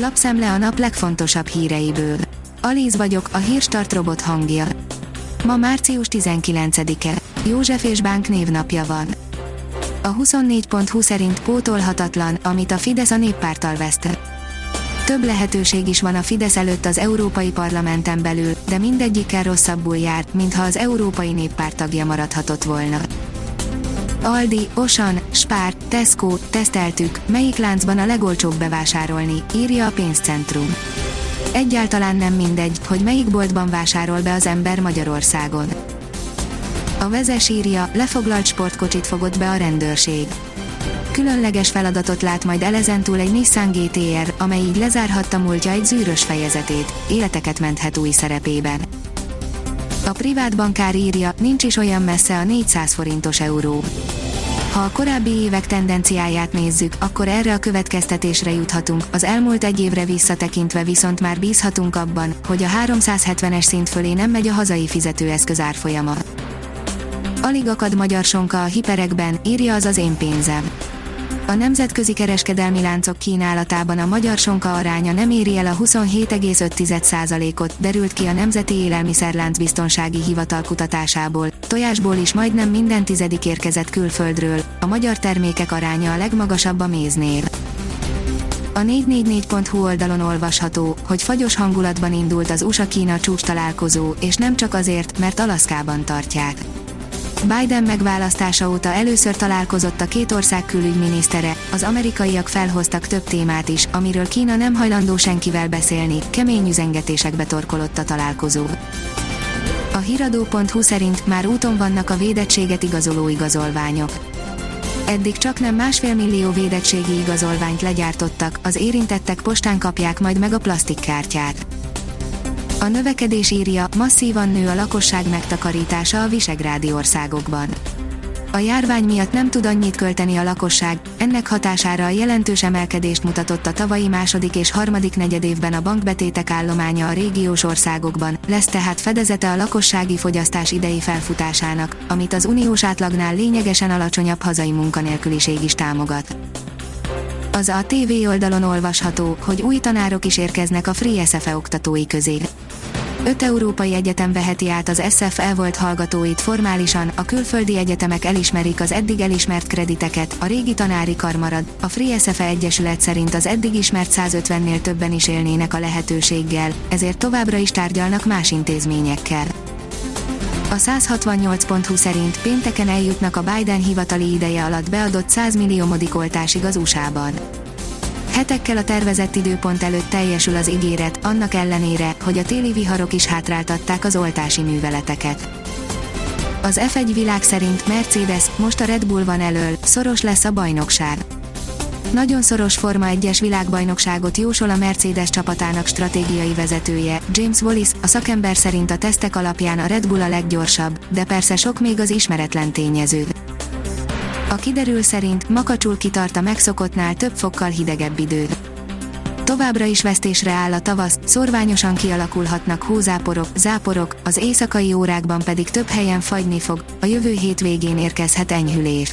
Lapszemle a nap legfontosabb híreiből. Alíz vagyok, a hírstart robot hangja. Ma március 19-e. József és Bánk névnapja van. A 24.20 szerint pótolhatatlan, amit a Fidesz a néppártal vesztett. Több lehetőség is van a Fidesz előtt az Európai Parlamenten belül, de mindegyikkel rosszabbul jár, mintha az Európai Néppárt tagja maradhatott volna. Aldi, Osan, Spár, Tesco, teszteltük, melyik láncban a legolcsóbb bevásárolni, írja a pénzcentrum. Egyáltalán nem mindegy, hogy melyik boltban vásárol be az ember Magyarországon. A vezes írja, lefoglalt sportkocsit fogott be a rendőrség. Különleges feladatot lát majd elezentúl egy Nissan GTR, amely így lezárhatta múltja egy zűrös fejezetét, életeket menthet új szerepében. A privát bankár írja, nincs is olyan messze a 400 forintos euró. Ha a korábbi évek tendenciáját nézzük, akkor erre a következtetésre juthatunk, az elmúlt egy évre visszatekintve viszont már bízhatunk abban, hogy a 370-es szint fölé nem megy a hazai fizetőeszköz árfolyama. Alig akad magyar sonka a hiperekben, írja az az én pénzem. A nemzetközi kereskedelmi láncok kínálatában a magyar sonka aránya nem éri el a 27,5%-ot, derült ki a Nemzeti Élelmiszerlánc Biztonsági Hivatal kutatásából. Tojásból is majdnem minden tizedik érkezett külföldről, a magyar termékek aránya a legmagasabb a méznél. A 444.hu oldalon olvasható, hogy fagyos hangulatban indult az USA-Kína csúcs találkozó, és nem csak azért, mert Alaszkában tartják. Biden megválasztása óta először találkozott a két ország külügyminisztere, az amerikaiak felhoztak több témát is, amiről Kína nem hajlandó senkivel beszélni, kemény üzengetésekbe torkolott a találkozó. A hiradó.hu szerint már úton vannak a védettséget igazoló igazolványok. Eddig csak nem másfél millió védettségi igazolványt legyártottak, az érintettek postán kapják majd meg a plastikkártyát. A növekedés írja, masszívan nő a lakosság megtakarítása a visegrádi országokban. A járvány miatt nem tud annyit költeni a lakosság, ennek hatására a jelentős emelkedést mutatott a tavalyi második és harmadik negyedévben a bankbetétek állománya a régiós országokban, lesz tehát fedezete a lakossági fogyasztás idei felfutásának, amit az uniós átlagnál lényegesen alacsonyabb hazai munkanélküliség is támogat. Az a TV oldalon olvasható, hogy új tanárok is érkeznek a Free SFE oktatói közé. Öt európai egyetem veheti át az SFE volt hallgatóit formálisan, a külföldi egyetemek elismerik az eddig elismert krediteket, a régi tanári kar marad, a Free SFE Egyesület szerint az eddig ismert 150-nél többen is élnének a lehetőséggel, ezért továbbra is tárgyalnak más intézményekkel. A 168.20 szerint pénteken eljutnak a Biden hivatali ideje alatt beadott 100 millió modik oltásig az USA-ban. Hetekkel a tervezett időpont előtt teljesül az ígéret, annak ellenére, hogy a téli viharok is hátráltatták az oltási műveleteket. Az F1 világ szerint Mercedes, most a Red Bull van elől, szoros lesz a bajnokság. Nagyon szoros Forma 1-es világbajnokságot jósol a Mercedes csapatának stratégiai vezetője, James Wallis, a szakember szerint a tesztek alapján a Red Bull a leggyorsabb, de persze sok még az ismeretlen tényező. A kiderül szerint makacsul kitart a megszokottnál több fokkal hidegebb idő. Továbbra is vesztésre áll a tavasz, szorványosan kialakulhatnak hózáporok, záporok, az éjszakai órákban pedig több helyen fagyni fog, a jövő hétvégén érkezhet enyhülés.